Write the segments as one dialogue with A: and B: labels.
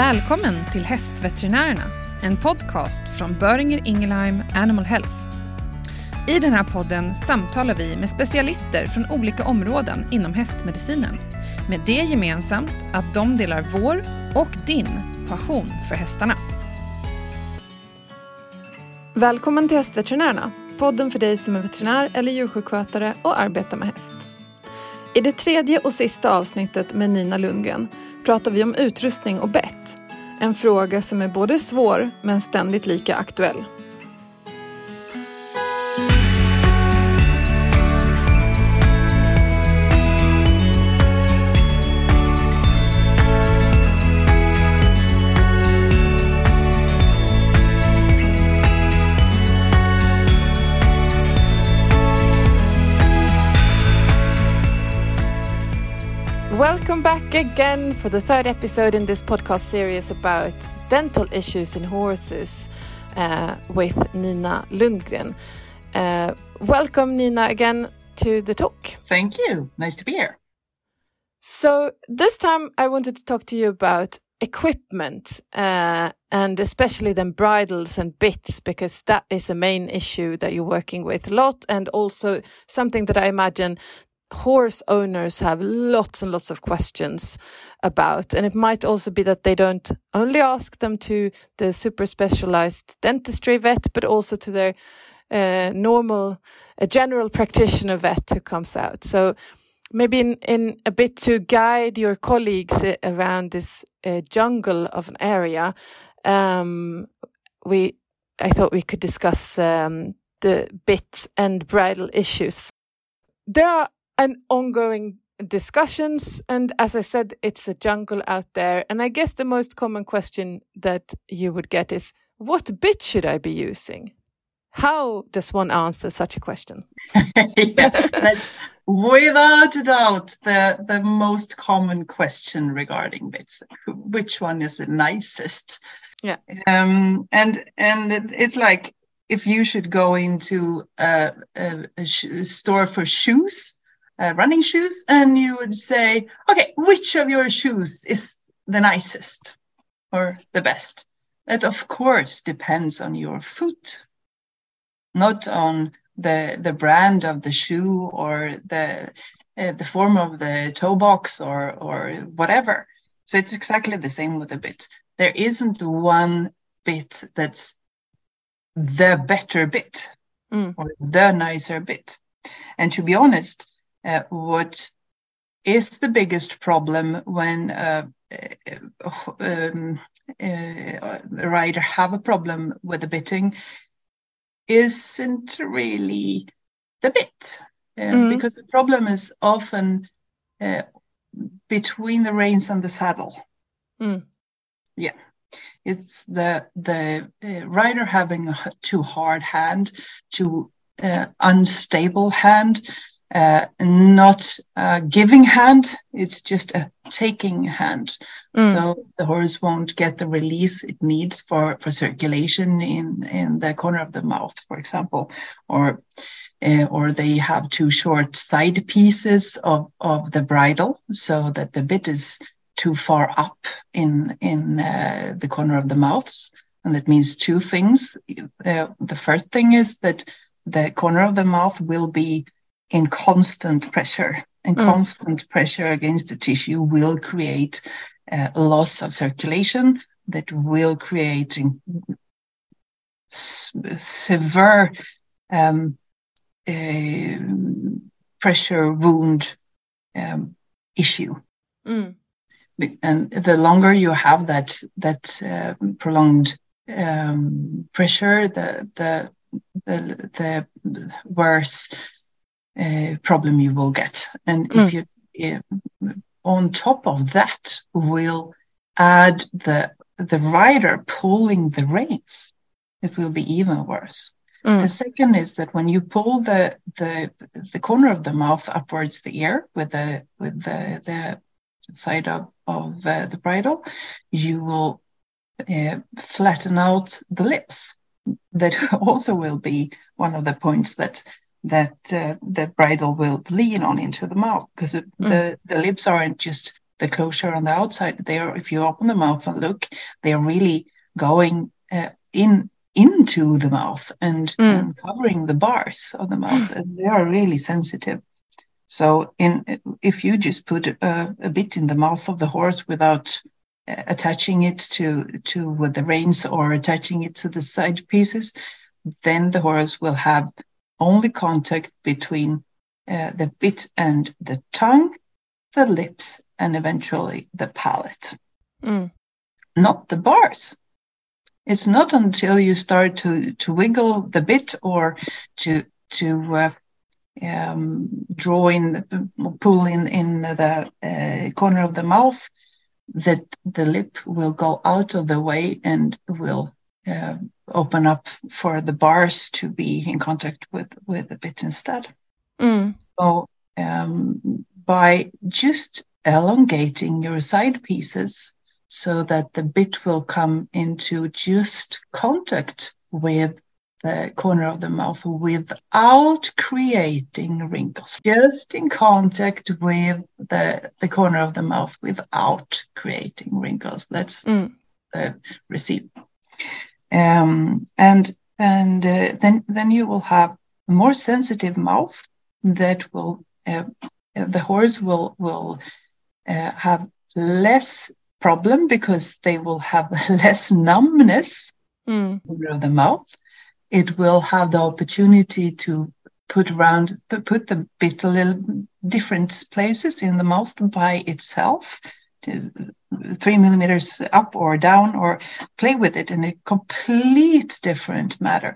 A: Välkommen till Hästveterinärerna, en podcast från Böringer Ingelheim Animal Health. I den här podden samtalar vi med specialister från olika områden inom hästmedicinen. Med det gemensamt att de delar vår och din passion för hästarna. Välkommen till Hästveterinärerna, podden för dig som är veterinär eller djursjukskötare och arbetar med häst. I det tredje och sista avsnittet med Nina Lundgren pratar vi om utrustning och bett. En fråga som är både svår men ständigt lika aktuell. Welcome back again for the third episode in this podcast series about dental issues in horses uh, with Nina Lundgren. Uh, welcome, Nina, again to the talk.
B: Thank you. Nice to be here.
A: So, this time I wanted to talk to you about equipment uh, and especially then bridles and bits because that is a main issue that you're working with a lot and also something that I imagine horse owners have lots and lots of questions about. And it might also be that they don't only ask them to the super specialized dentistry vet, but also to their uh, normal, a general practitioner vet who comes out. So maybe in, in a bit to guide your colleagues uh, around this uh, jungle of an area, um, we, I thought we could discuss um, the bit and bridle issues. There are and ongoing discussions. And as I said, it's a jungle out there. And I guess the most common question that you would get is what bit should I be using? How does one answer such a question?
B: yeah, that's without a doubt the, the most common question regarding bits. Which one is the nicest?
A: Yeah.
B: Um, and and it, it's like if you should go into a, a, a store for shoes, uh, running shoes and you would say, okay, which of your shoes is the nicest or the best? That of course depends on your foot, not on the the brand of the shoe or the uh, the form of the toe box or or whatever. So it's exactly the same with the bit. There isn't one bit that's the better bit mm. or the nicer bit. And to be honest, uh, what is the biggest problem when uh, uh um, uh, a rider have a problem with the bitting isn't really the bit uh, mm. because the problem is often between the reins and the saddle. Mm. Yeah, it's the the rider having a too hard hand, too unstable hand, uh, not a giving hand, it's just a taking hand. Mm. So the horse won't get the release it needs for, for circulation in, in the corner of the mouth, for example, or uh, or they have too short side pieces of, of the bridle so that the bit is too far up in in uh, the corner of the mouths. And that means two things. Uh, the first thing is that the corner of the mouth will be in constant pressure and mm. constant pressure against the tissue will create uh, loss of circulation that will create severe um, uh, pressure wound um, issue. Mm. And the longer you have that that uh, prolonged um, pressure, the the the, the worse uh, problem you will get. And mm. if you, uh, on top of that, will add the the rider pulling the reins, it will be even worse. Mm. The second is that when you pull the the the corner of the mouth upwards the ear with the with the the side of of uh, the bridle, you will uh, flatten out the lips. That also will be one of the points that that uh, the bridle will lean on into the mouth because mm. the, the lips aren't just the closure on the outside. They are, if you open the mouth and look, they are really going uh, in into the mouth and, mm. and, covering the bars of the mouth, and they are really sensitive. So, in if you just put a, a bit in the mouth of the horse without uh, attaching it to to the reins or attaching it to the side pieces, then the horse will have only contact between uh, the bit and the tongue, the lips, and eventually the palate. Mm. Not the bars. It's not until you start to to wiggle the bit or to to uh, um, draw in, pull in in the uh, corner of the mouth that the lip will go out of the way and will uh, open up for the bars to be in contact with with the bit instead. Mm. So um, by just elongating your side pieces so that the bit will come into just contact with the corner of the mouth without creating wrinkles, just in contact with the, the corner of the mouth without creating wrinkles. That's mm. the. Um, and and uh, then then you will have a more sensitive mouth that will uh, the horse will will uh, have less problem because they will have less numbness mm. of the mouth. It will have the opportunity to put around put the bit a little different places in the mouth by itself to three millimeters up or down or play with it in a complete different matter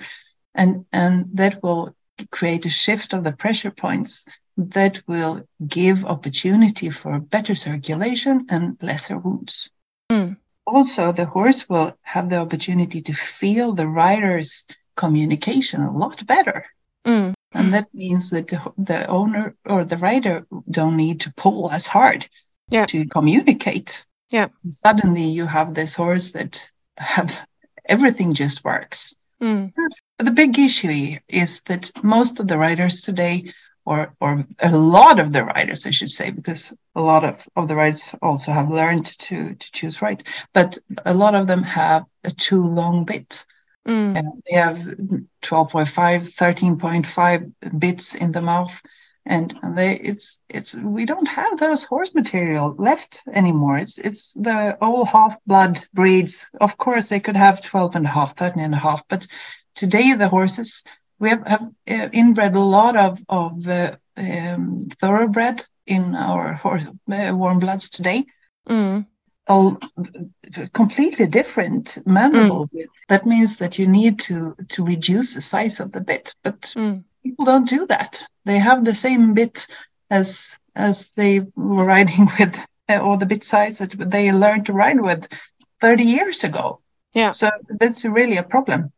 B: and and that will create a shift of the pressure points that will give opportunity for better circulation and lesser wounds mm. also the horse will have the opportunity to feel the rider's communication a lot better mm. and that means that the, the owner or the rider don't need to pull as hard yeah. to communicate.
A: Yeah.
B: Suddenly you have this horse that have everything just works. Mm. The big issue is that most of the riders today, or or a lot of the riders, I should say, because a lot of, of the riders also have learned to to choose right, but a lot of them have a too long bit. Mm. they have 12.5, 13.5 bits in the mouth and they it's it's we don't have those horse material left anymore. It's it's the old half blood breeds. Of course they could have 12 and a half 13 and a half but today the horses we have, have uh, inbred a lot of of uh, um, thoroughbred in our horse uh, warm bloods today. Mm. all completely different mandible mm. that means that you need to to reduce the size of the bit but mm people don't do that. They have the same bit as as they were riding with, uh, or the bit size that they learned to ride with 30 years ago.
A: Yeah.
B: So that's really a problem.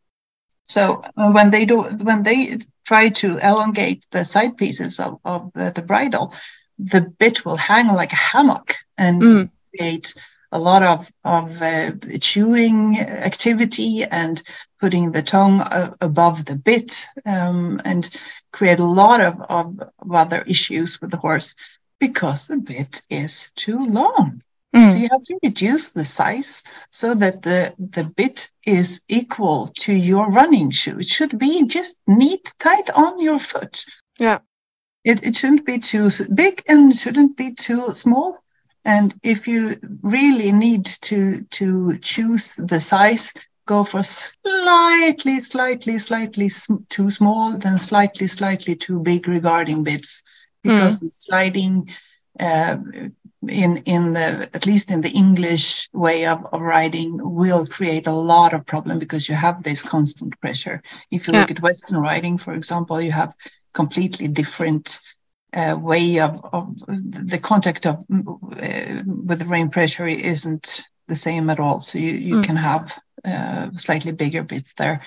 B: So uh, when they do, when they try to elongate the side pieces of, of the, the bridle, the bit will hang like a hammock and mm. create a lot of of uh, chewing activity and putting the tongue uh, above the bit um, and create a lot of, of, of, other issues with the horse because the bit is too long. Mm. So you have to reduce the size so that the the bit is equal to your running shoe. It should be just neat, tight on your foot.
A: Yeah.
B: It, it shouldn't be too big and shouldn't be too small and if you really need to to choose the size, go for slightly, slightly, slightly too small, then slightly, slightly too big regarding bits, because mm. the sliding uh, in in the at least in the English way of, of riding will create a lot of problem because you have this constant pressure. If you yeah. look at Western riding, for example, you have completely different uh, way of, of, the contact of uh, with the rein pressure isn't the same at all. So you, you mm. can have uh, slightly bigger bits there,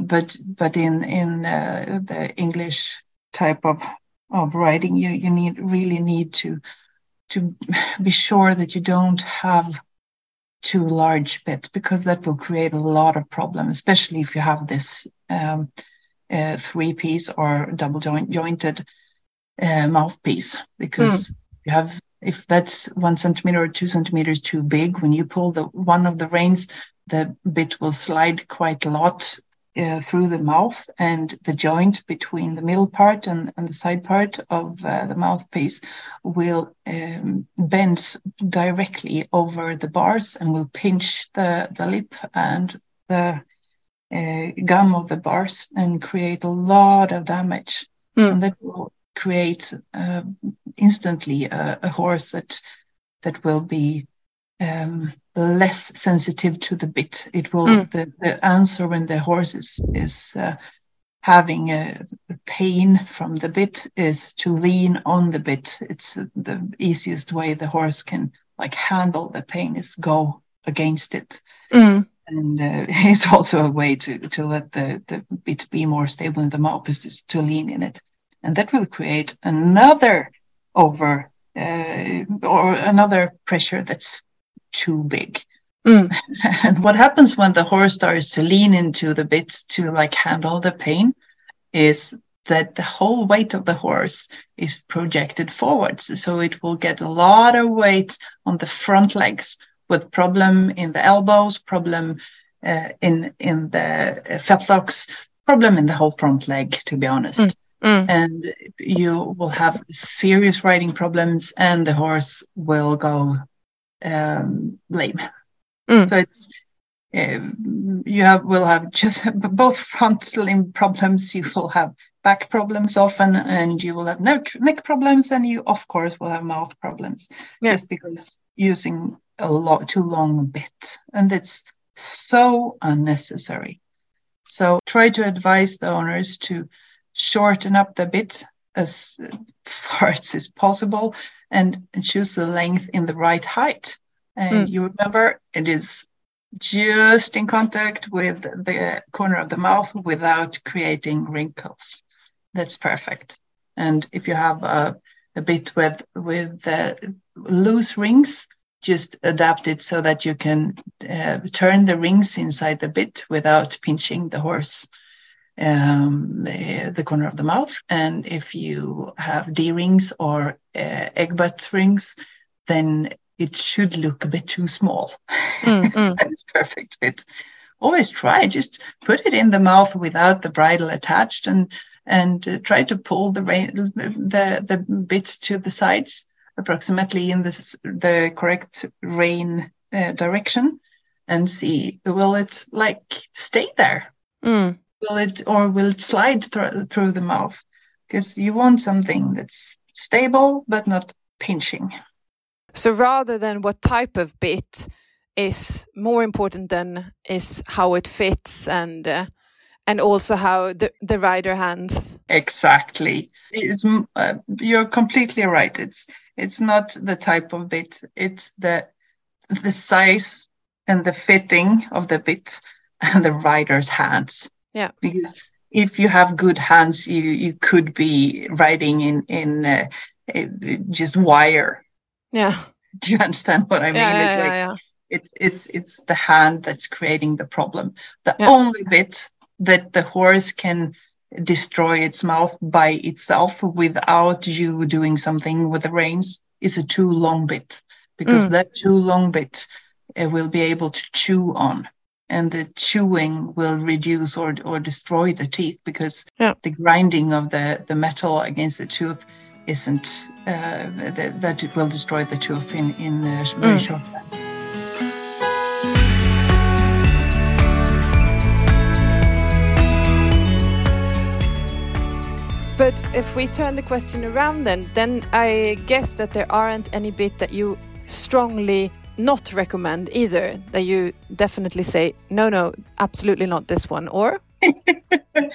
B: but but in in uh, the English type of of riding, you you need really need to to be sure that you don't have too large bit because that will create a lot of problem, especially if you have this um, uh, three piece or double joint jointed uh, mouthpiece because mm. you have if that's one centimeter or two centimeters too big, when you pull the one of the reins, the bit will slide quite a lot uh, through the mouth and the joint between the middle part and, and the side part of uh, the mouthpiece will um, bend directly over the bars and will pinch the, the lip and the uh, gum of the bars and create a lot of damage. Mm. And that will create uh, instantly a, a, horse that that will be um, less sensitive to the bit. It will mm. the, the answer when the horse is is uh, having a, pain from the bit is to lean on the bit. It's the easiest way the horse can like handle the pain is go against it. Mm. And uh, it's also a way to, to let the, the bit be more stable in the mouth is to lean in it. And that will create another over uh, or another pressure that's too big. Mm. and what happens when the horse starts to lean into the bits to like handle the pain is that the whole weight of the horse is projected forwards. So it will get a lot of weight on the front legs with problem in the elbows, problem uh, in in the fetlocks, problem in the whole front leg, to be honest. Mm. Mm. And you will have serious riding problems, and the horse will go um, lame. Mm. So it's um, you have will have just both front limb problems. You will have back problems often, and you will have neck neck problems, and you of course will have mouth problems. Yeah. Just because using a lot too long bit, and it's so unnecessary. So try to advise the owners to shorten up the bit as far as is possible and, and choose the length in the right height. And mm. you remember it is just in contact with the corner of the mouth without creating wrinkles. That's perfect. And if you have a, a bit with with uh, loose rings, just adapt it so that you can uh, turn the rings inside the bit without pinching the horse um, uh, the corner of the mouth. And if you have D rings or uh, egg butt rings, then it should look a bit too small. Mm, mm. that is perfect fit. Always try, just put it in the mouth without the bridle attached and and uh, try to pull the, the the bits to the sides approximately in the the correct rein uh, direction and see will it like stay there mm will it or will it slide th- through the mouth? Because you want something that's stable but not pinching.
A: So rather than what type of bit is more important than is how it fits and uh, and also how the, the rider hands.
B: Exactly. It's, uh, you're completely right. It's it's not the type of bit. It's the the size and the fitting of the bit and the rider's hands.
A: Yeah.
B: Because if you have good hands, you you could be riding in in uh, just wire.
A: Yeah.
B: Do you understand what I mean?
A: Yeah, it's yeah, like yeah,
B: it's it's it's the hand that's creating the problem. The only bit that the horse can destroy its mouth by itself without you doing something with the reins is a too long bit because mm. that too long bit uh, will be able to chew on and the chewing will reduce or, or destroy the teeth because yeah. the grinding of the, the metal against the tooth isn't uh, that, that it will destroy the tooth in, in a very mm. short time.
A: But if we turn the question around then, then I guess that there aren't any bit that you strongly not recommend either that you definitely say no no absolutely not this one or?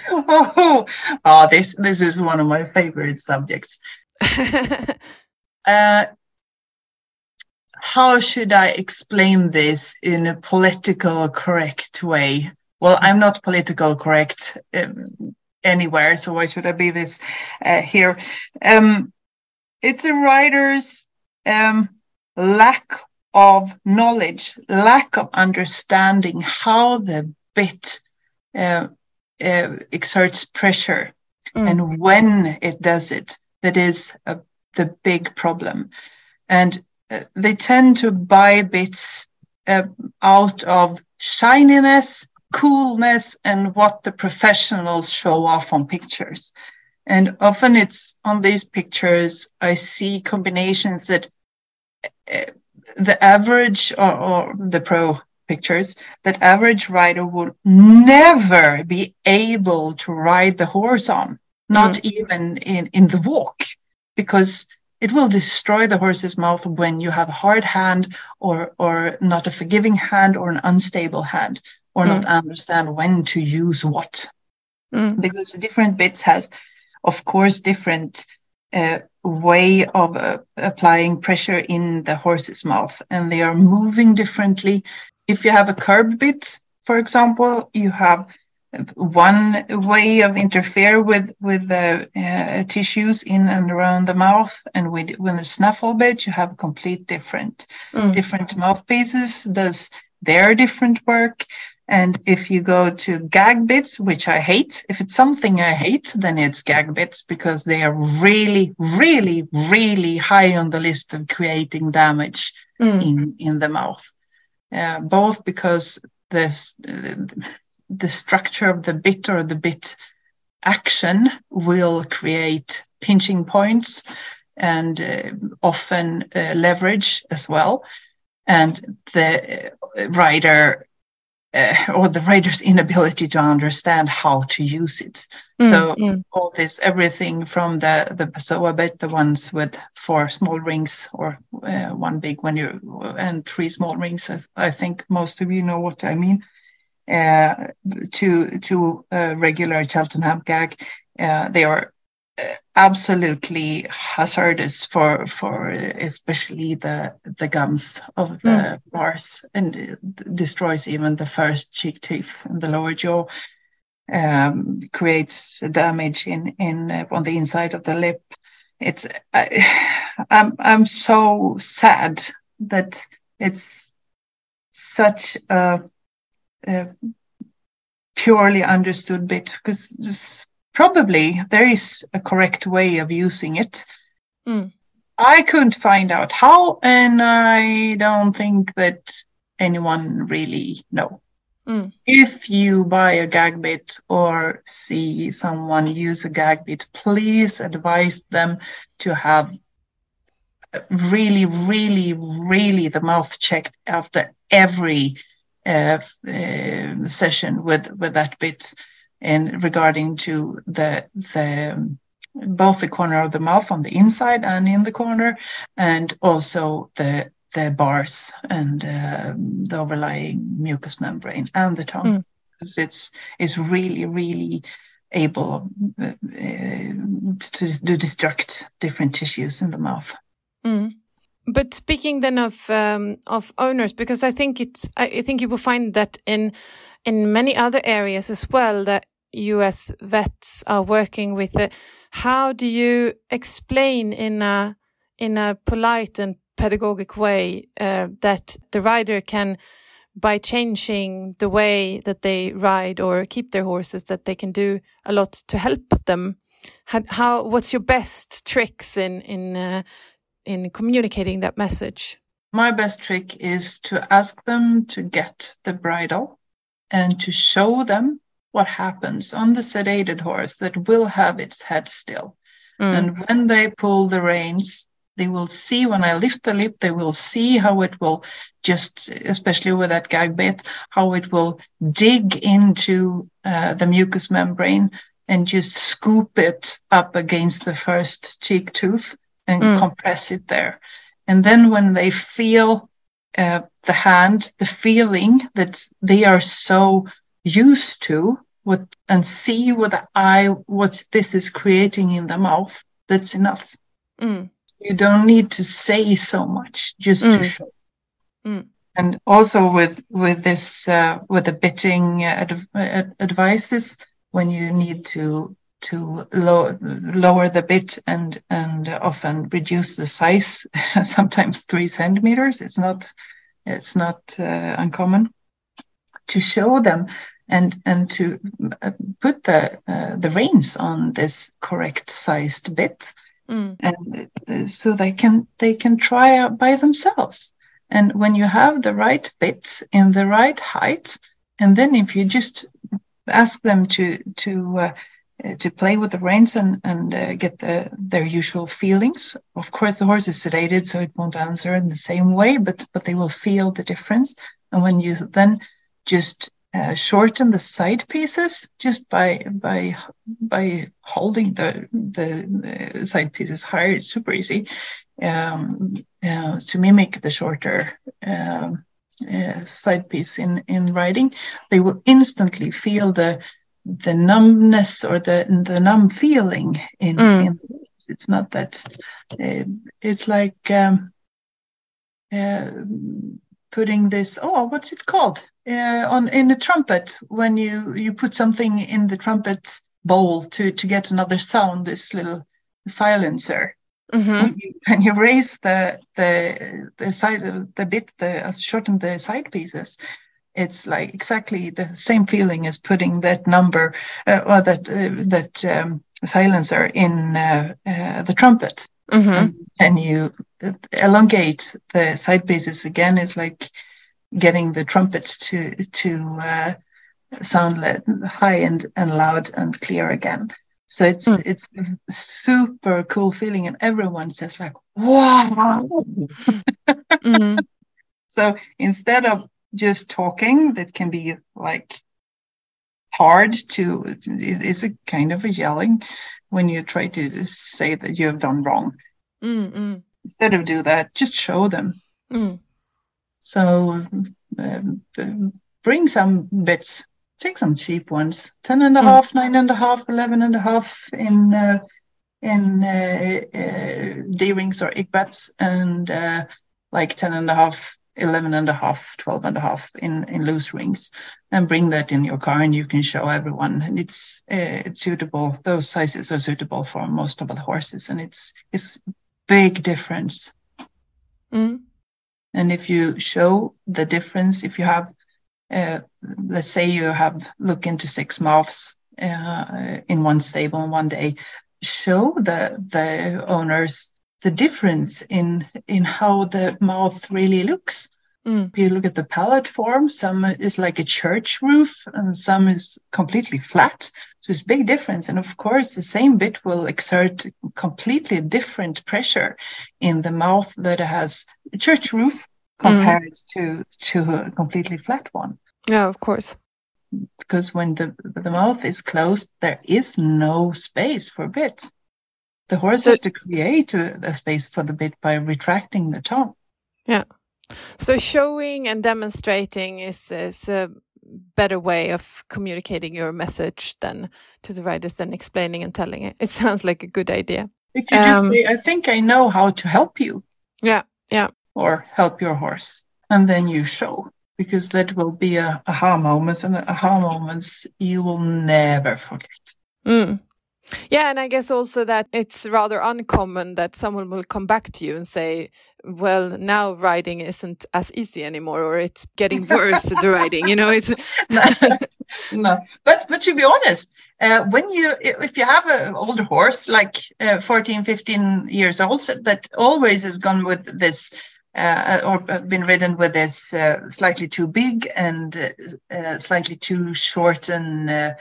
B: Oh, oh this this is one of my favorite subjects. Uh, how should i explain this in a political correct way? Well i'm not political correct um, anywhere so why should i be this uh, here? Um, it's a writer's um, lack of knowledge, lack of understanding how the bit uh, uh, exerts pressure mm. and when it does it, that is a, the big problem. and uh, they tend to buy bits uh, out of shininess, coolness, and what the professionals show off on pictures. And often it's on these pictures, I see combinations that uh, the average or, or the pro pictures that average rider would never be able to ride the horse on, not mm. even in, in the walk, because it will destroy the horse's mouth when you have a hard hand or or not a forgiving hand or an unstable hand or mm. not understand when to use what mm. because different bits has of course different uh, way of uh, applying pressure in the horse's mouth and they are moving differently if you have a curb bit for example you have one way of interfere with with the uh, tissues in and around the mouth and with with the snaffle bit you have complete different mm. different mouthpieces does their different work and if you go to gag bits which i hate if it's something i hate then it's gag bits because they are really really really high on the list of creating damage mm. in in the mouth uh, both because this uh, the structure of the bit or the bit action will create pinching points and uh, often uh, leverage as well. And the uh, rider uh, or the writer's inability to understand how to use it. Mm, so mm. all this, everything from the the Pessoa bit, the ones with four small rings or uh, one big one, you and three small rings. I think most of you know what I mean. Uh, to to a regular Cheltenham gag. Uh, they are uh, absolutely hazardous for for especially the the gums of the mm. bars and destroys even the first cheek teeth and the lower jaw. Um, creates damage in in uh, on the inside of the lip. It's I, I'm I'm so sad that it's such a purely understood bit because probably there is a correct way of using it. Mm. I couldn't find out how, and I don't think that anyone really know. Mm. If you buy a gag bit or see someone use a gag bit, please advise them to have really, really, really the mouth checked after every uh, uh, session with with that bit in regarding to the the both the corner of the mouth on the inside and in the corner, and also the the bars and uh, the overlying mucous membrane and the tongue. Mm. Because it's it's really really able uh, to, to destruct different tissues in the mouth.
A: Mm. But speaking then of um, of owners, because I think it's I think you will find that in in many other areas as well that U.S. vets are working with. The, how do you explain in a in a polite and pedagogic way uh, that the rider can, by changing the way that they ride or keep their horses, that they can do a lot to help them? How, how what's your best tricks in in uh, in communicating that message?
B: My best trick is to ask them to get the bridle and to show them what happens on the sedated horse that will have its head still. Mm. And when they pull the reins, they will see when I lift the lip, they will see how it will just, especially with that gag bit, how it will dig into uh, the mucous membrane and just scoop it up against the first cheek tooth and mm. compress it there. And then when they feel uh, the hand, the feeling that they are so used to, what and see with the eye what this is creating in the mouth, that's enough. Mm. You don't need to say so much, just mm. to show. Mm. And also with with this uh, with the bitting ad- ad- advices, when you need to to low, lower the bit and and often reduce the size, sometimes three centimeters. It's not it's not uh, uncommon to show them and and to uh, put the uh, the reins on this correct sized bit
A: Mm.
B: and uh, so they can they can try out by themselves and when you have the right bit in the right height and then if you just ask them to to uh, uh, to play with the reins and and uh, get the their usual feelings of course the horse is sedated so it won't answer in the same way but but they will feel the difference and when you then just uh, shorten the side pieces just by by by holding the the uh, side pieces higher. It's super easy um, uh, to mimic the shorter um, uh, side piece in in riding. They will instantly feel the the numbness or the the numb feeling in.
A: Mm.
B: in it's not that. Uh, it's like. Um, uh, putting this oh what's it called uh, on in the trumpet when you you put something in the trumpet bowl to to get another sound this little silencer
A: Mhm.
B: when, you, when you raise the the the side of the bit the uh, shorten the side pieces it's like exactly the same feeling as putting that number uh, or that uh, that um, silencer in uh, uh, the trumpet
A: Mhm.
B: and you elongate the side pieces again is like getting the trumpets to to uh, sound high and, and loud and clear again so it's
A: Mm.
B: it's a super cool feeling and everyone says like wow
A: Mhm.
B: so instead of just talking that can be like hard to it's a kind of a yelling when you try to just say that you have done wrong?
A: Mm, mm,
B: instead of do that just show them.
A: Mm.
B: So um, bring some bits, take some cheap ones, 10 and a
A: Mm.
B: half, nine and a half, 11 and a half in, uh, in uh, uh, D-rings or egg butts and uh, like 10 and a half, 11 and a half, 12 and a half in, in loose rings and bring that in your car and you can show everyone and it's, uh, it's suitable. Those sizes are suitable for most of the horses and it's, it's big difference.
A: Mm.
B: And if you show the difference, if you have, uh, let's say you have look into six mouths uh, in one stable in one day, show the the owners the difference in in how the mouth really looks.
A: Mm.
B: If you look at the palate form, some is like a church roof and some is completely flat. So it's big difference. And of course, the same bit will exert completely different pressure in the mouth that has a church roof compared to to a completely flat one.
A: Yeah, of course.
B: Because when the the mouth is closed, there is no space for bit. The horse
A: So-
B: has to create a, a space for the bit by retracting the tongue. Yeah.
A: So showing and demonstrating is is a better way of communicating your message than to the riders than explaining and telling it. It sounds like a good idea.
B: If you just
A: Um,
B: say, I think I know how to help you
A: Yeah, yeah.
B: or help your horse, and then you show, because that will be a aha moments, and aha moments you will never forget.
A: Mm. Yeah, and I guess also that it's rather uncommon that someone will come back to you and say, "Well, now riding isn't as easy anymore, or it's getting worse the riding." You know, it's
B: no, but but to be honest, uh, when you if you have an older horse like uh, 14, 15 years old so that always has gone with this uh, or been ridden with this uh, slightly too big and uh, uh, slightly too short and uh,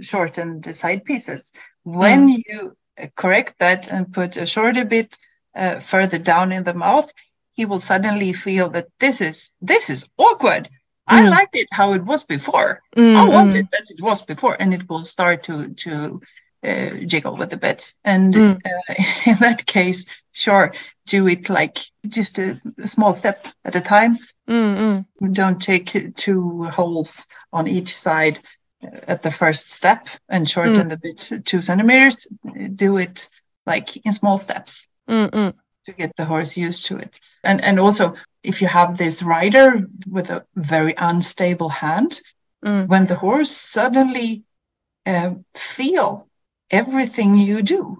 B: shortened side pieces, when you correct that and put a shorter bit uh, further down in the mouth, he will suddenly feel that this is this is awkward. I
A: Mm.
B: liked it how it was before.
A: Mm,
B: I want
A: mm.
B: it as it was before, and it will start to to uh, jiggle with the bits. And
A: Mm.
B: uh, in that case, sure, do it like just a, a small step at a time.
A: Mm, mm.
B: Don't take two holes on each side uh, at the first step and shorten the bit two centimeters. Do it like in small steps
A: Mm, mm.
B: to get the horse used to it. And and also if you have this rider with a very unstable hand,
A: Mm.
B: when the horse suddenly uh, feel everything you do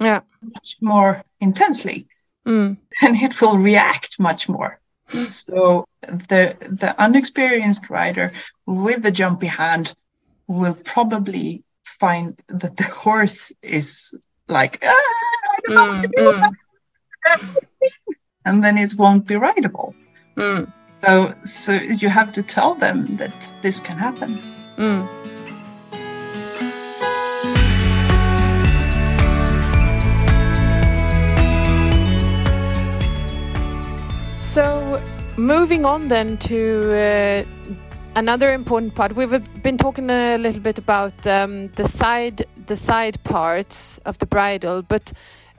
A: Yeah.
B: much more intensely,
A: Mm.
B: then it will react much more. so the the unexperienced rider with the jumpy hand will probably find that the horse is like ah, rideable. Mm, mm. And then it won't be rideable. Mm. So, so you have to tell them that this can happen. Mm.
A: So, moving on then to uh, another important part. We've been talking a little bit about um, the side the side parts of the bridle, but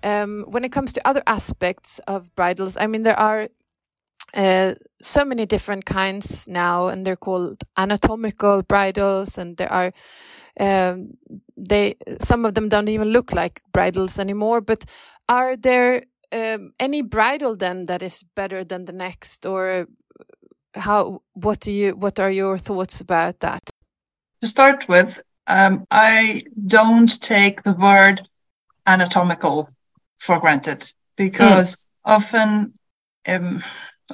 A: um, when it comes to other aspects of bridles, I mean there are uh, so many different kinds now, and they're called anatomical bridles, and there are um, they some of them don't even look like bridles anymore. But are there um, any bridle then that is better than the next, or how? What do you? What are your thoughts about that?
B: To start with, um, I don't take the word anatomical for granted because mm. often um,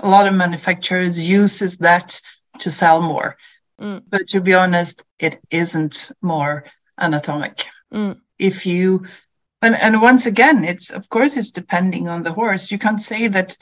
B: a lot of manufacturers uses that to sell more. Mm. But to be honest, it isn't more anatomic. Mm. If you and, and once again, it's of course it's depending on the horse. You can't say that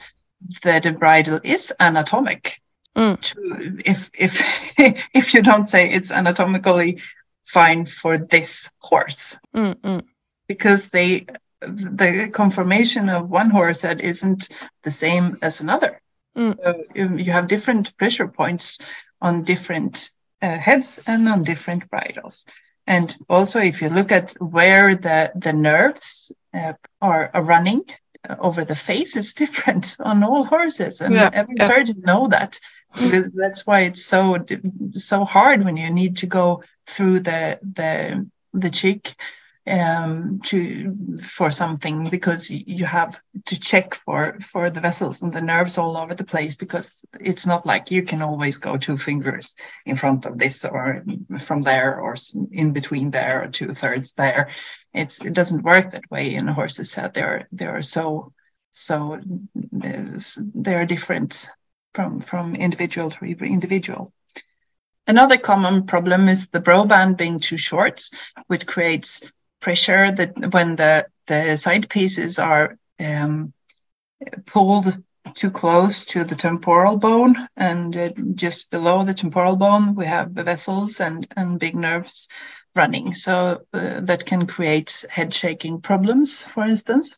B: that a bridle is anatomic. Mm. To, if if if you don't say it's anatomically fine for this horse, mm, mm. because they the conformation of one horse head isn't the same as another. Mm. So you have different pressure points on different uh, heads and on different bridles. And also, if you look at where the, the nerves uh, are, are, running uh, over the face, is different on all horses. And yeah. every yeah. surgeon know that. That's why it's so so hard when you need to go through the the the cheek um, to for something because you have to check for for the vessels and the nerves all over the place because it's not like you can always go two fingers in front of this or from there or in between there or two thirds there. It's it doesn't work that way in horse's head. They're they're so so they're different from from individual to individual. Another common problem is the brow band being too short, which creates pressure that when the, the side pieces are um, pulled too close to the temporal bone and uh, just below the temporal bone we have the vessels and, and big nerves running so uh, that can create head shaking problems for instance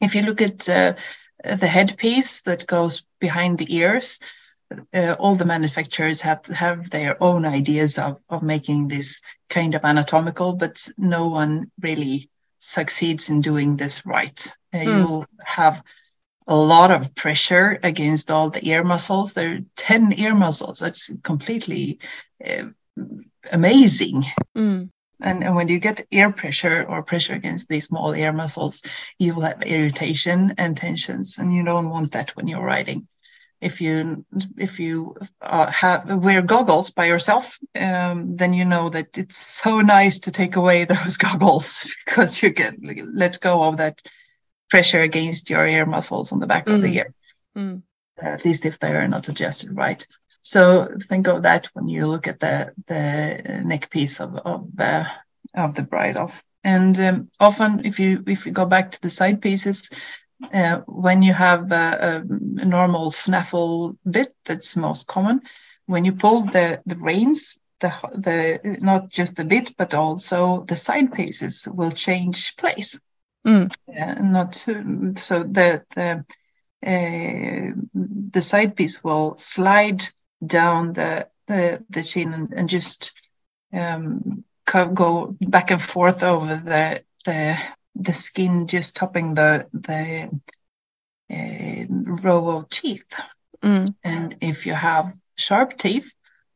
B: if you look at uh, the headpiece that goes behind the ears uh, all the manufacturers have have their own ideas of, of making this kind of anatomical, but no one really succeeds in doing this right. Uh, mm. You have a lot of pressure against all the ear muscles. There are 10 ear muscles. That's completely uh, amazing. Mm. And, and when you get air pressure or pressure against these small ear muscles, you will have irritation and tensions, and you don't want that when you're riding if you if you uh, have wear goggles by yourself, um, then you know that it's so nice to take away those goggles because you get let go of that pressure against your ear muscles on the back mm. of the mm. ear. Mm. at least if they are not adjusted right. So think of that when you look at the the neck piece of of the of the bridle. And um, often, if you if you go back to the side pieces, uh, when you have a, a, normal snaffle bit, that's most common. When you pull the, the reins, the, the not just the bit, but also the side pieces will change place. Mm. Uh, not so the the uh, the side piece will slide down the the, the chin and, and just um, go back and forth over the the the skin just topping the the uh, row of teeth. Mm. And if you have sharp teeth,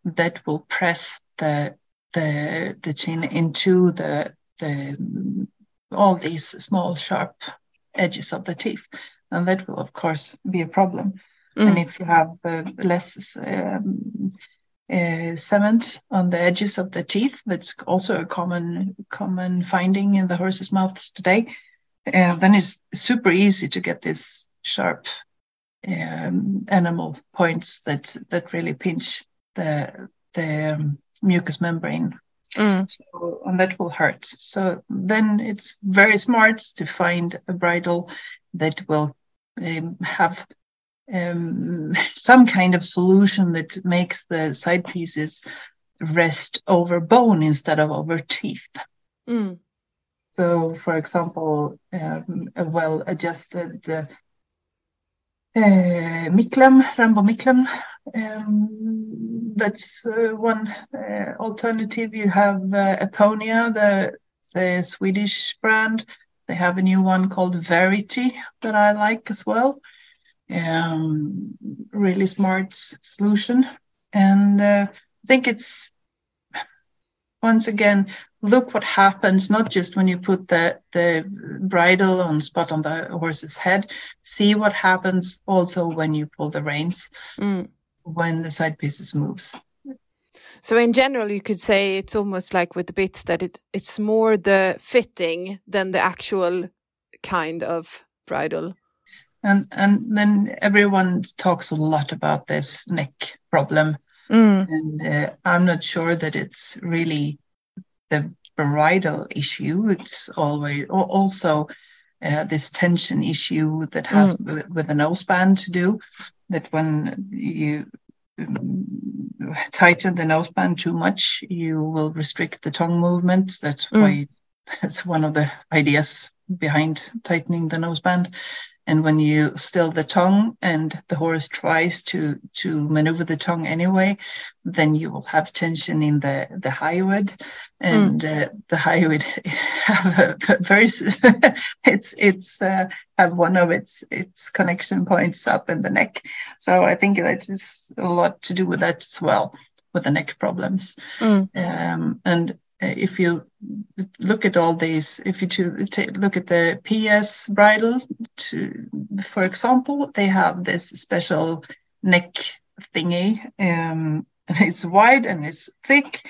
B: that will press the the the chin into the the all these small sharp edges of the teeth, and that will of course be a problem. Mm. And if you have uh, less um, uh, cement on the edges of the teeth. That's also a common common finding in the horse's mouths today. Uh, then it's super easy to get this sharp um, enamel points that that really pinch the the um, mucous membrane
A: Mm.
B: So, and that will hurt. So then it's very smart to find a bridle that will um, have um, some kind of solution that makes the side pieces rest over bone instead of over teeth.
A: Mm.
B: So, for example, um, a well-adjusted uh, uh, Micklem, Rambo Micklem. Um, that's uh, one uh, alternative. You have uh, Eponia, the the Swedish brand. They have a new one called Verity that I like as well. Um, really smart solution, and uh, I think it's once again look what happens not just when you put the the bridle on spot on the horse's head see what happens also when you pull the reins
A: Mm.
B: when the side pieces moves
A: So in general, you could say it's almost like with the bits that it it's more the fitting than the actual kind of bridle.
B: And and then everyone talks a lot about this neck problem.
A: Mm.
B: and uh, i'm not sure that it's really the bridle issue. It's always also uh, this tension issue that has with, with the noseband to do that when you um, tighten the noseband too much you will restrict the tongue movements. That's
A: Mm.
B: why that's one of the ideas behind tightening the noseband and when you still the tongue and the horse tries to to maneuver the tongue anyway then you will have tension in the the hyoid and uh, the hyoid have a very it's it's uh, have one of its its connection points up in the neck. So i think that is a lot to do with that as well with the neck problems.
A: Mm.
B: um, and if you look at all these, if you look at the PS bridle, to, for example, they have this special neck thingy, um, and it's wide and it's thick,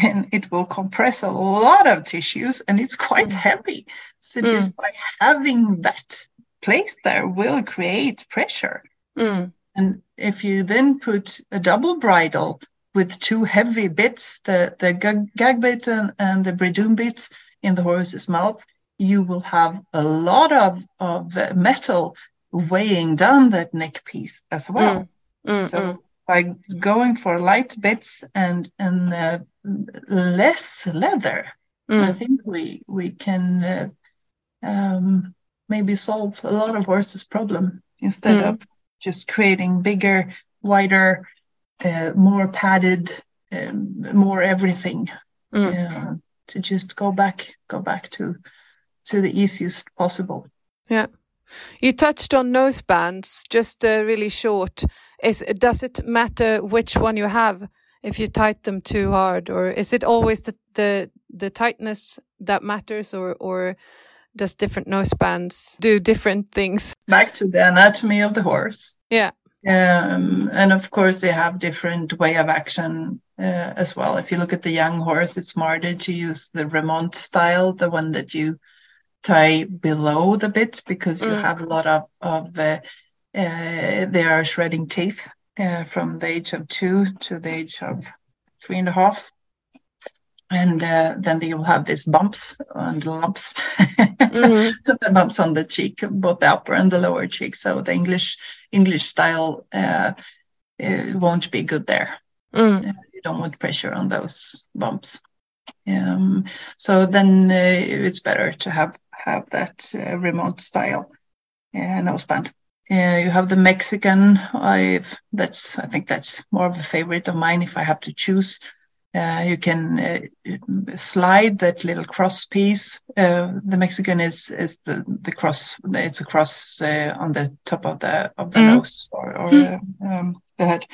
B: and it will compress a lot of tissues, and it's quite
A: Mm.
B: heavy. So
A: Mm.
B: just by having that placed there will create pressure.
A: Mm.
B: And if you then put a double bridle with two heavy bits, the, the gag, gag bit and, and the bridoon bit in the horse's mouth, you will have a lot of, of metal weighing down that neck piece as well.
A: Mm.
B: So
A: mm.
B: by going for light bits and, and uh, less leather, I
A: Mm.
B: think we, we can uh, um, maybe solve a lot of horses' problem instead
A: Mm.
B: of just creating bigger, wider, uh, more padded, um, more everything.
A: Mm.
B: uh, to just go back, go back to to the easiest possible. Yeah.
A: You touched on nosebands, just uh, really short. Is does it matter which one you have if you tight them too hard, or is it always the the, the tightness that matters, or or does different nosebands do different things?
B: Back to the anatomy of the horse.
A: Yeah.
B: Um, and of course, they have different way of action uh, as well. If you look at the young horse, it's smarter to use the Remont style, the one that you tie below the bit, because you
A: Mm.
B: have a lot of of uh, uh, they are shredding teeth uh, from the age of two to the age of three and a half. And uh, then they will have these bumps and lumps,
A: Mhm.
B: the bumps on the cheek, both the upper and the lower cheek. So the English English style uh, won't be good there.
A: Mm.
B: You don't want pressure on those bumps. Um, so then uh, it's better to have have that uh, Remont style uh, noseband. Uh, you have the Mexican. I've that's I think that's more of a favorite of mine if I have to choose. Uh, you can uh, slide that little cross piece. Uh, the Mexican is is the the cross. It's a cross uh, on the top of the of the
A: Mm.
B: nose or, or uh, um, the head,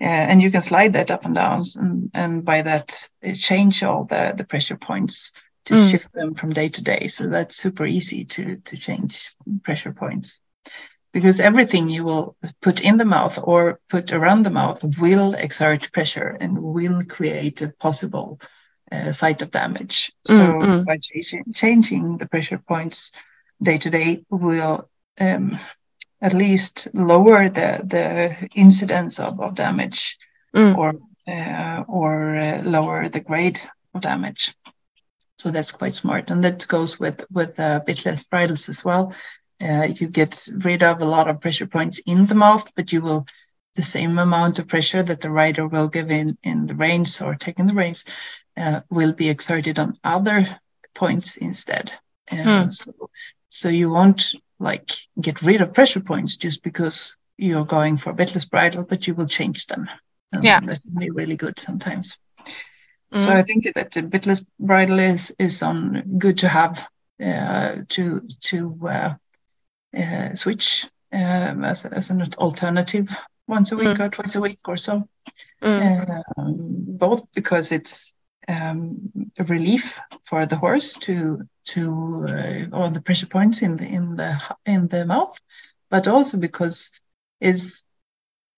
B: uh, and you can slide that up and down, and, and by that it change all the the pressure points to
A: Mm.
B: shift them from day to day. So that's super easy to to change pressure points because everything you will put in the mouth or put around the mouth will exert pressure and will create a possible uh, site of damage. So
A: Mm, mm.
B: by changing, changing the pressure points day to day will um, at least lower the the incidence of, of damage
A: Mm.
B: or uh, or uh, lower the grade of damage. So that's quite smart, and that goes with with uh, bitless bridles as well. Uh, you get rid of a lot of pressure points in the mouth, but you will the same amount of pressure that the rider will give in in the reins or taking the reins uh, will be exerted on other points instead. Uh, hmm. So so you won't like get rid of pressure points just because you're going for a bitless bridle, but you will change them.
A: Um, yeah,
B: that can be really good sometimes. Mm. So I think that the bitless bridle is is on good to have uh, to to uh, uh, switch um, as as an alternative once a week mm. or twice a week or so. Mm. Um, both because it's um, a relief for the horse to to uh, all the pressure points in the in the in the mouth, but also because it's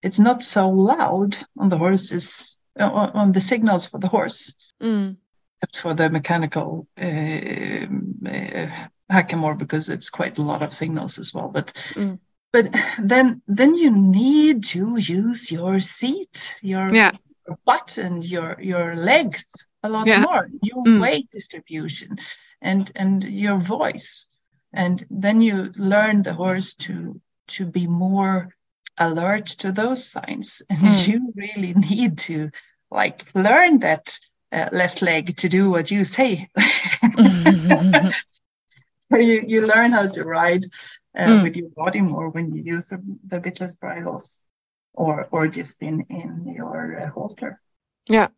B: it's not so loud on the horses uh, on the signals for the horse, mm. except for the mechanical uh, uh, hackamore because it's quite a lot of signals as well. But mm. but then then you need to use your seat, your
A: yeah.
B: your butt, and your your legs a lot yeah. more. Your mm. weight distribution and and your voice, and then you learn the horse to to be more alert to those signs, and mm. you really need to like learn that uh, left leg to do what you say. you you learn how to ride uh, mm. with your body more when you use the, the bitless bridles or or just in in your uh, halter.
A: Yeah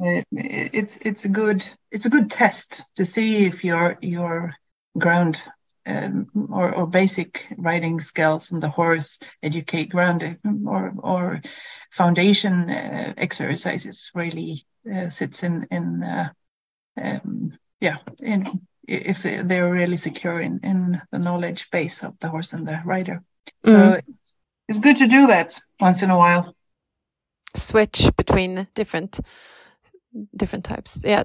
B: it, it's it's a good it's a good test to see if your your ground um, or, or basic riding skills and the horse educate ground or or foundation uh, exercises really uh, sits in in uh, um, yeah in if they're really secure in in the knowledge base of the horse and the rider mm. so it's, it's good to do that once in a while
A: switch between different different types. Yeah,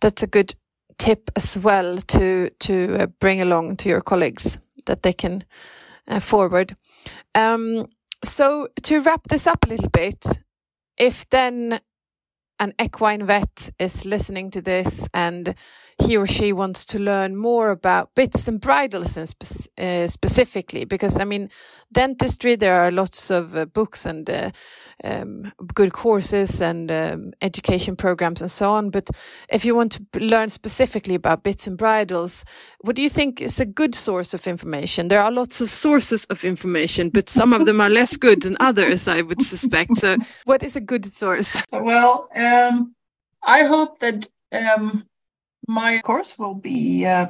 A: that's a good tip as well to to uh, bring along to your colleagues that they can uh, forward. Um, so to wrap this up a little bit, if then an equine vet is listening to this and he or she wants to learn more about bits and bridles and spe uh, specifically because i mean dentistry there are lots of uh, books and uh, um, good courses and um, education programs and so on but if you want to learn specifically about bits and bridles what do you think is a good source of information? There are lots of sources of information but some of them are less good than others i would suspect so what is a good source?
B: Well um, i hope that um, my course will be uh,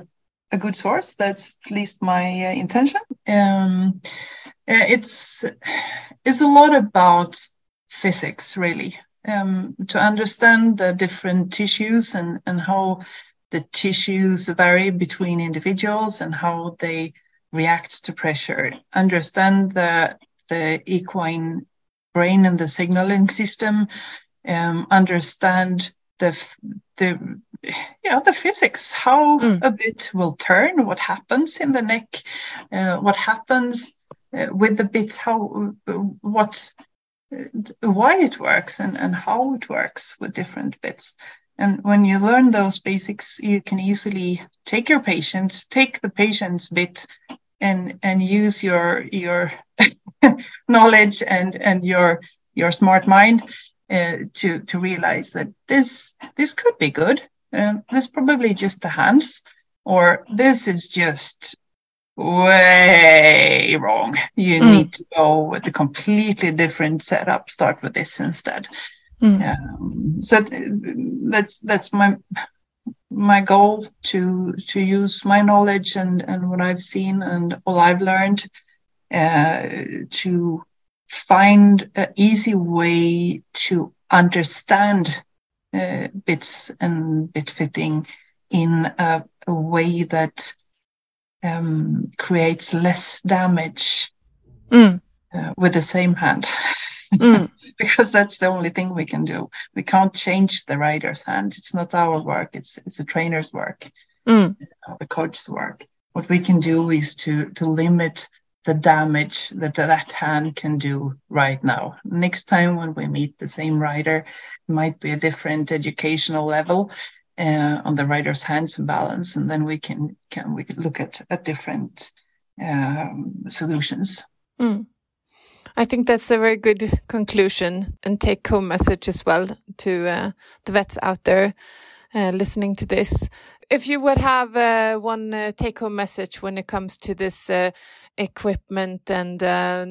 B: a good source. That's at least my uh, intention. Um, uh, it's it's a lot about physics, really, um, to understand the different tissues and and how the tissues vary between individuals and how they react to pressure. Understand the the equine brain and the signaling system. Um, understand the the yeah the physics. How mm. a bit will turn what happens in the neck uh, what happens uh, with the bit how uh, what uh, why it works and, and how it works with different bits. And when you learn those basics you can easily take your patient take the patient's bit and and use your your knowledge and and your your smart mind uh, to to realize that this this could be good um, this probably just the hands, or this is just way wrong. You mm. need to go with a completely different setup. Start with this instead. Mm. Um, so that's that's my my goal to to use my knowledge and and what I've seen and all I've learned uh, to find an easy way to understand uh, bits and bit fitting in a, a way that um, creates less damage mm. uh, with the same hand. Mm. because that's the only thing we can do. We can't change the rider's hand. It's not our work. It's it's the trainer's work, mm. the coach's work. What we can do is to to limit the damage that that hand can do right now. Next time when we meet the same rider, might be a different educational level uh, on the rider's hands and balance, and then we can can we look at at different um, solutions.
A: Mm. I think that's a very good conclusion and take home message as well to uh, the vets out there uh, listening to this. If you would have uh, one uh, take home message when it comes to this uh, equipment and uh,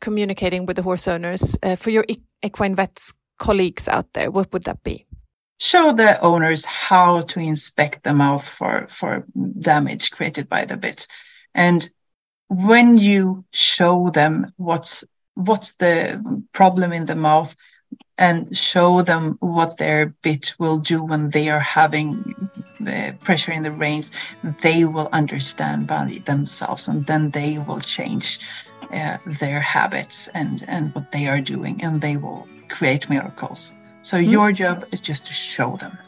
A: communicating with the horse owners for your equine vets colleagues out there, what would that be?
B: Show the owners how to inspect the mouth for, for damage created by the bit. And when you show them what's what's the problem in the mouth and show them what their bit will do when they are having uh, pressure in the reins, they will understand by themselves and then they will change uh, their habits and, and what they are doing and they will create miracles. So mm. your job is just to show them.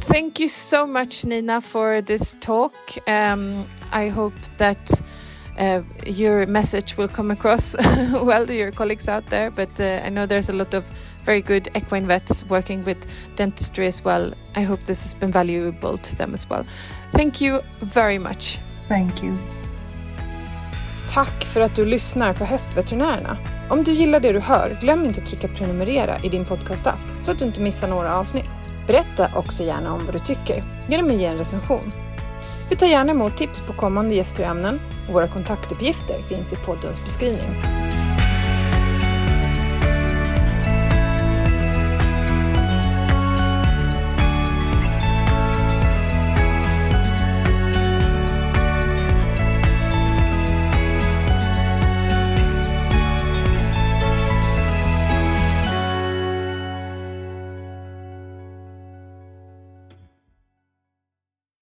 A: Thank you so much, Nina, for this talk. Um, I hope that uh, your message will come across well to your colleagues out there. But uh, I know there's a lot of very good equine vets working with dentistry as well. I hope this has been valuable to them as well. Thank you very much.
B: Thank you.
A: Tack för att du lyssnar på Hästveterinärerna. Om du gillar det du hör, glöm inte att trycka prenumerera i din podcastapp så att du inte missar några avsnitt. Berätta också gärna om vad du tycker genom att ge en recension. Vi tar gärna emot tips på kommande gäster och ämnen och våra kontaktupgifter finns i poddens beskrivning.